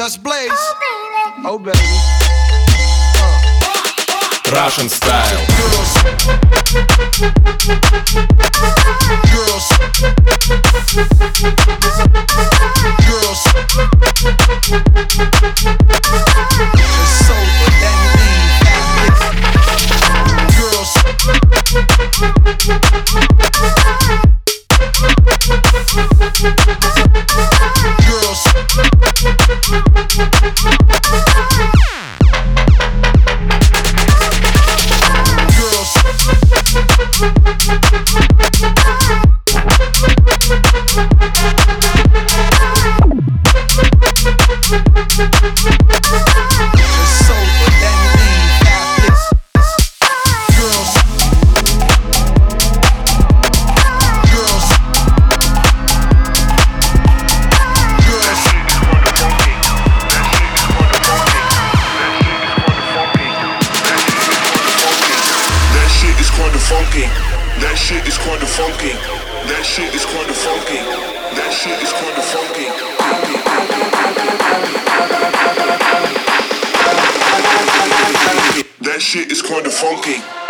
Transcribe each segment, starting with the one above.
Just Blaze. Oh baby. oh baby, uh. Russian style. Girls. Girls. Girls. Just sober, then leave. Girls. Girls. Thank you. Kinda funky.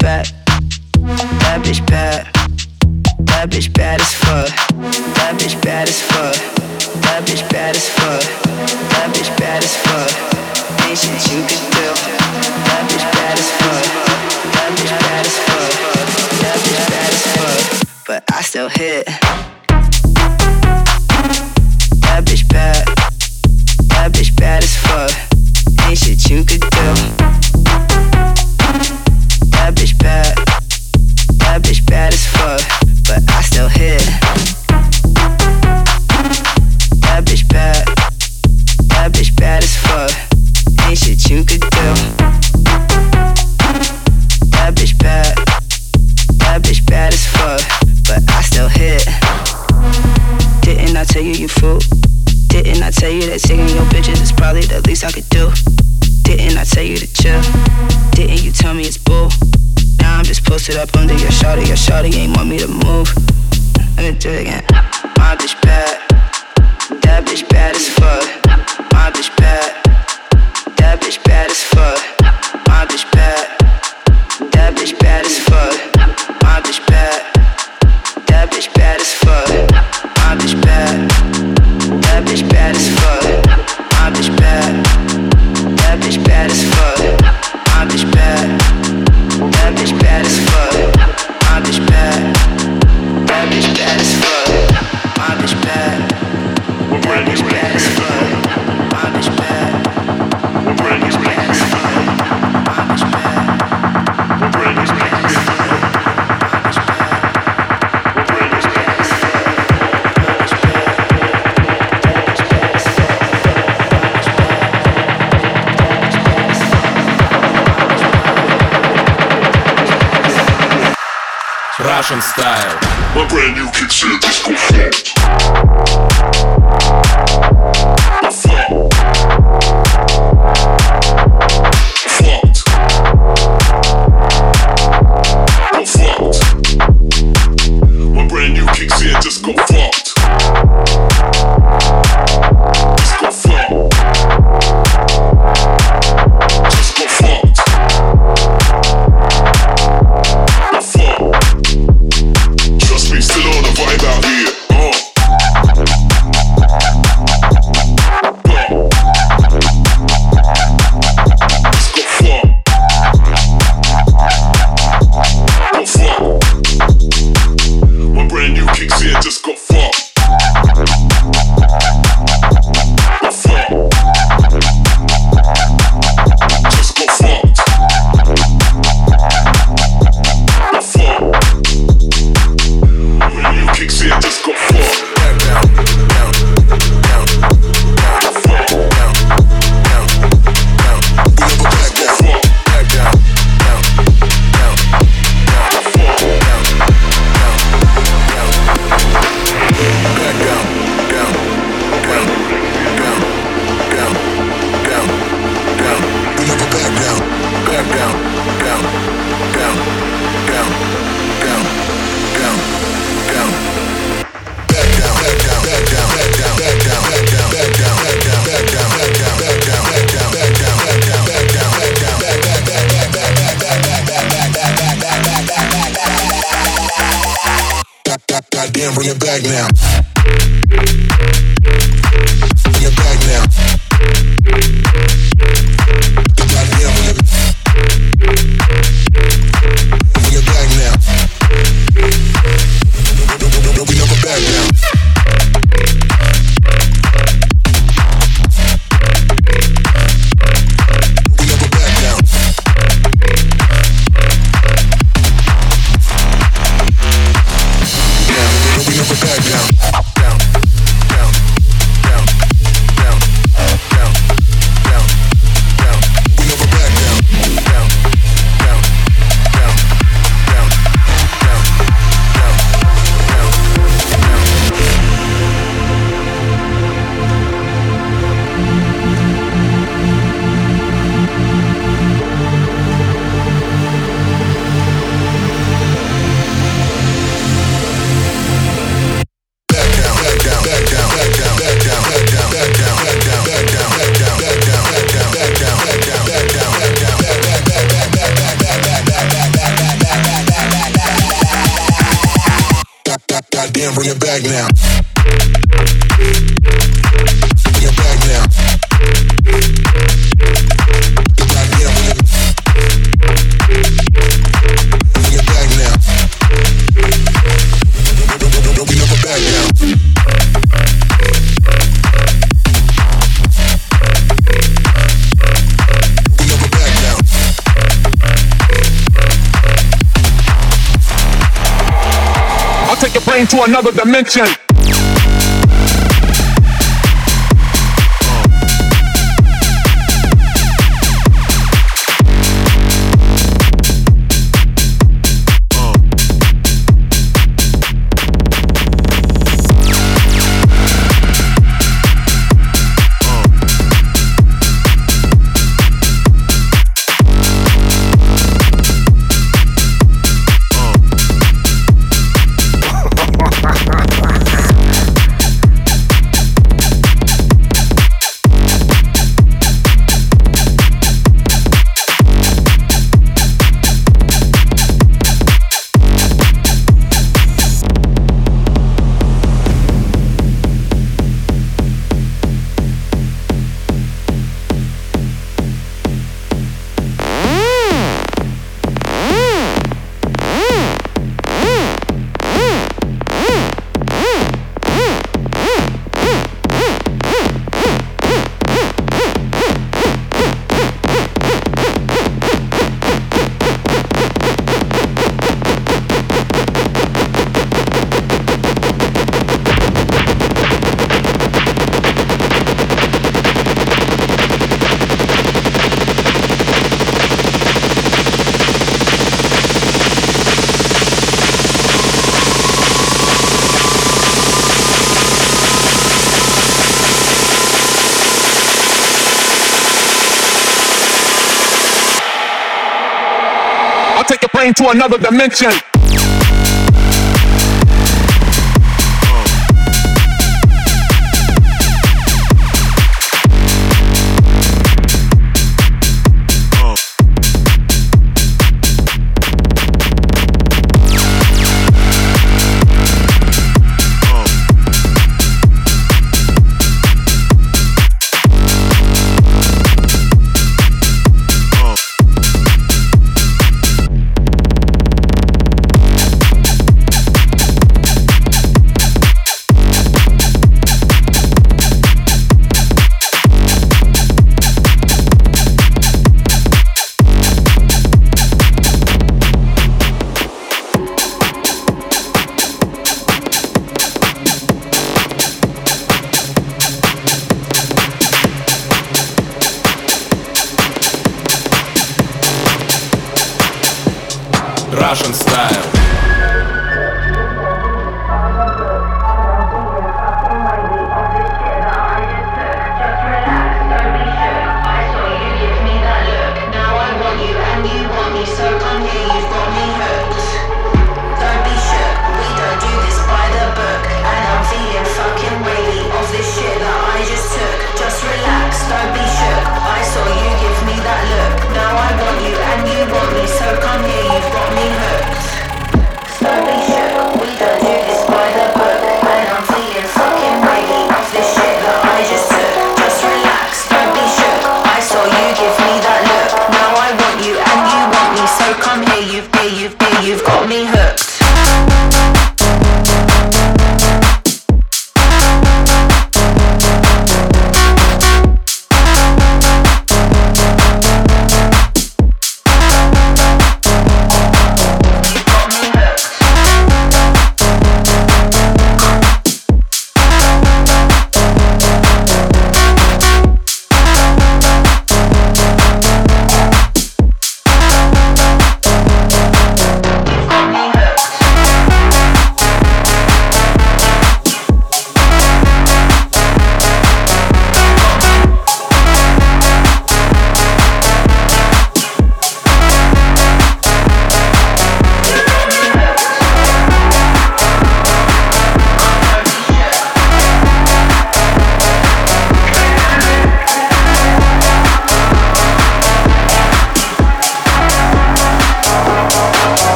Back. That bitch bad. That bitch bad as fuck. That bitch bad as fuck. That bitch bad as fuck. That bitch bad as fuck. Ain't shit you could do. That bitch bad as fuck. That bitch bad as fuck. That bitch bad as fuck. But I still hit. That bitch bad. That bitch bad as fuck. Ain't shit you could do. That bitch bad. That bitch bad as fuck. But I still hit. That bitch bad. That bitch bad as fuck. Ain't shit you could do. That bitch bad. That bitch bad as fuck. But I still hit. Didn't I tell you you fool? Didn't I tell you that taking your bitches is probably the least I could do? Didn't I tell you to chill? Just posted up under your shawty. Your shawty ain't want me to move. Let me do it again. style. My brand new kicks here, disco funk. back now. to another dimension. Dimension.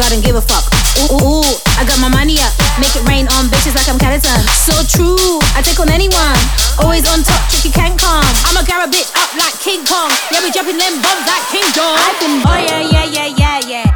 I don't give a fuck. Ooh, ooh, ooh, I got my money up. Make it rain on bitches like I'm Calaton. So true, I take on anyone. Always on top, tricky can't come. I'm a garabit up like King Kong. Yeah, we jumping them bombs like King John. I've been, oh yeah, yeah, yeah, yeah, yeah.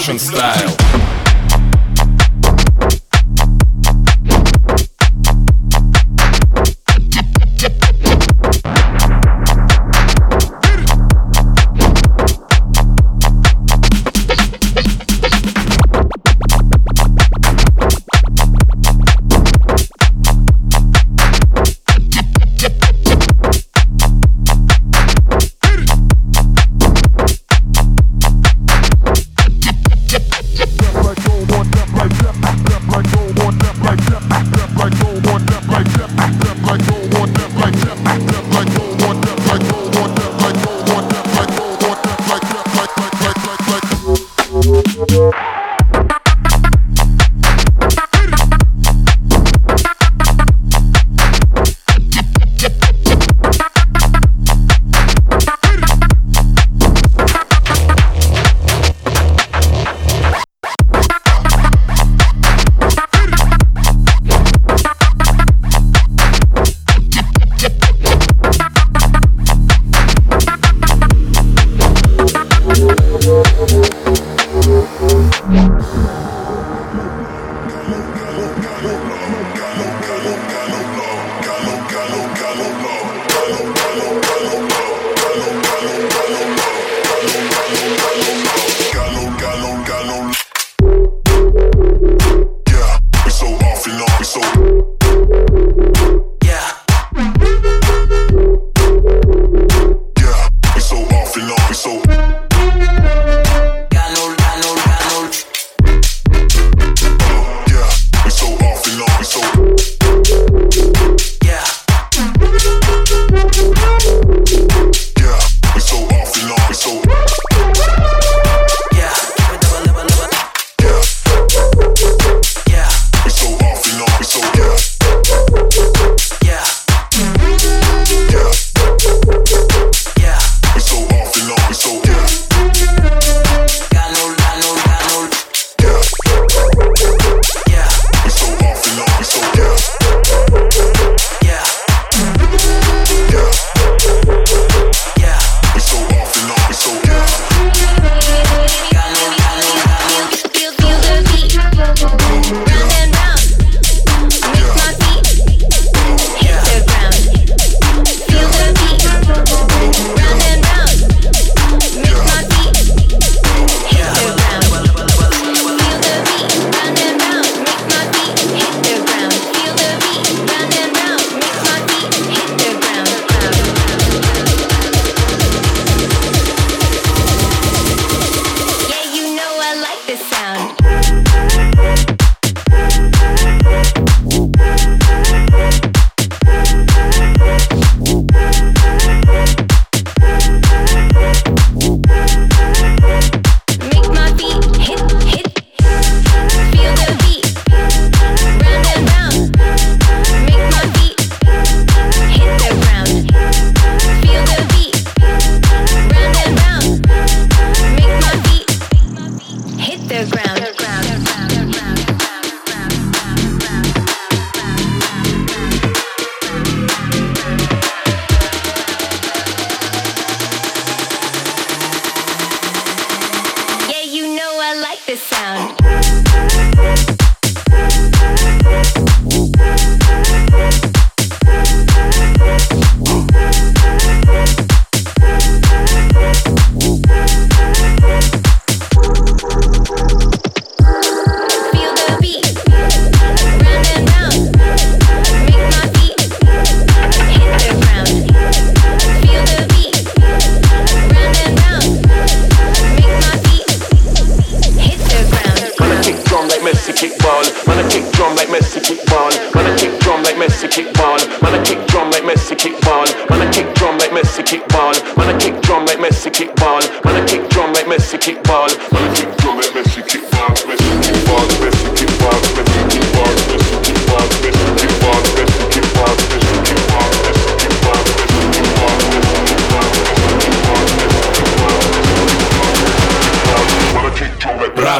Russian style.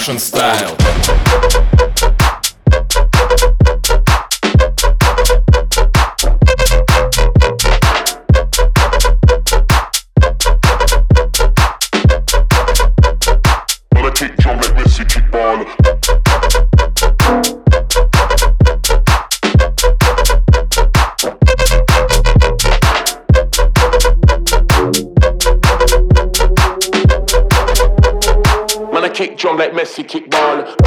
Russian style. don't let Messi kick ball.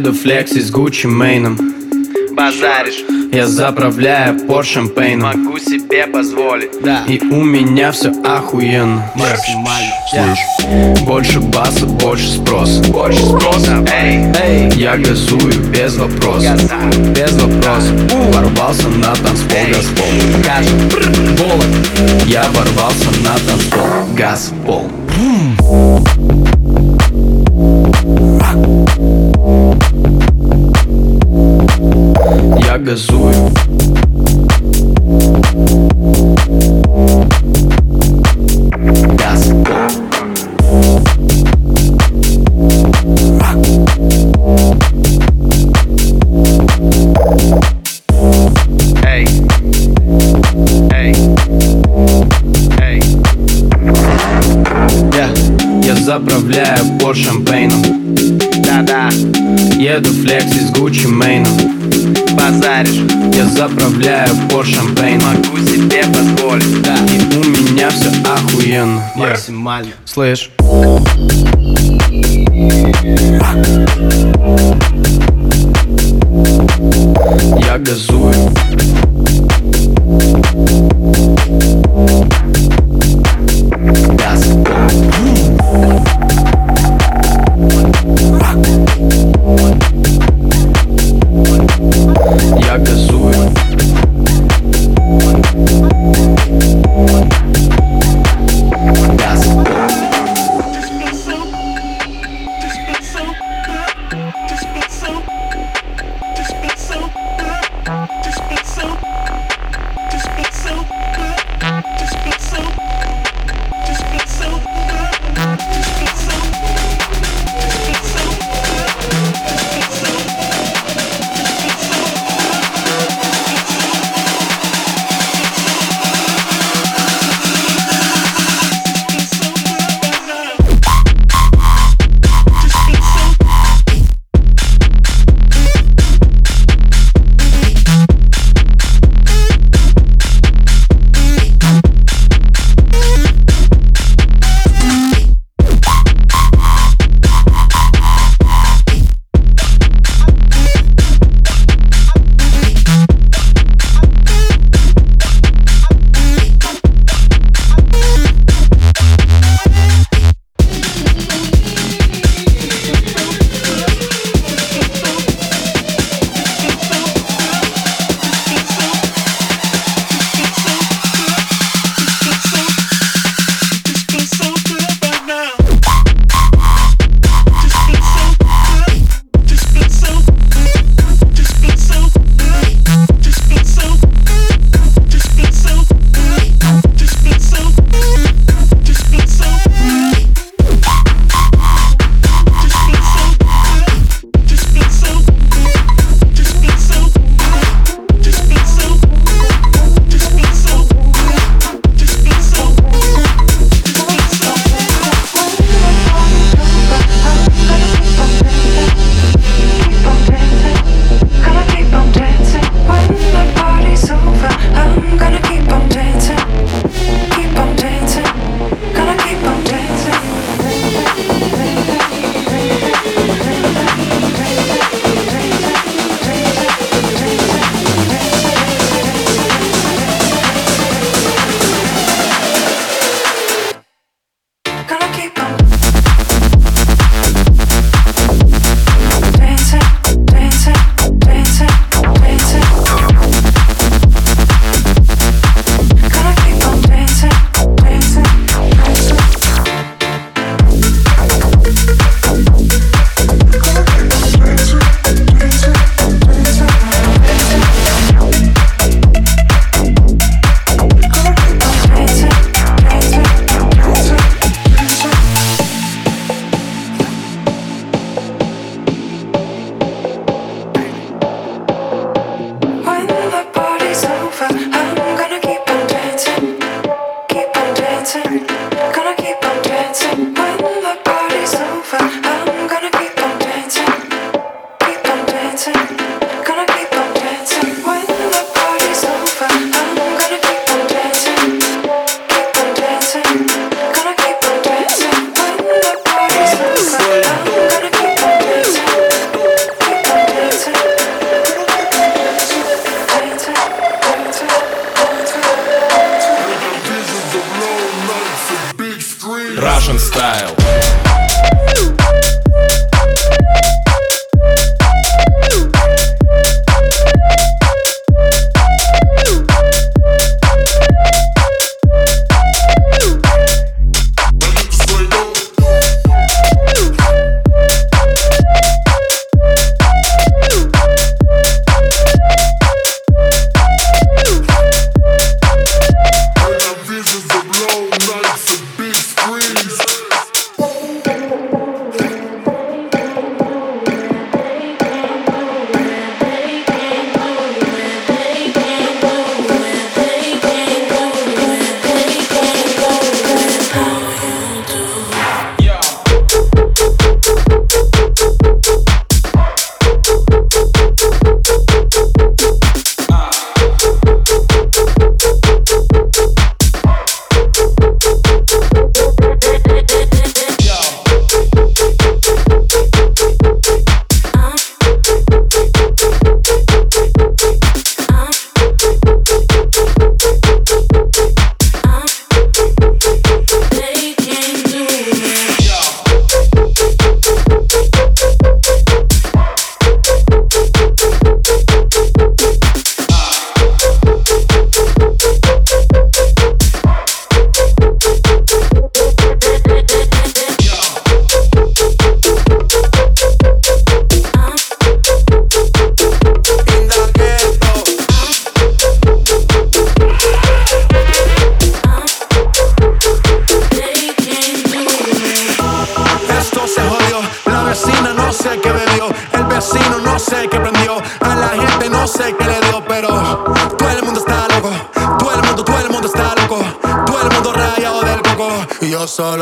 еду флекси с Гуччи Мейном Базаришь. Я заправляю Поршем пейном. Могу себе позволить. Да. И у меня все охуенно. Максимально yes. Больше баса, больше спроса. Больше спроса. Эй, эй. Я газую без вопроса Газа. Без вопроса У. Ворвался на танцпол. Эй. Газпол. Газ Болот Я ворвался на танцпол. Газпол. Jesus. нормально. Слышь.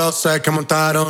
carroça que montaram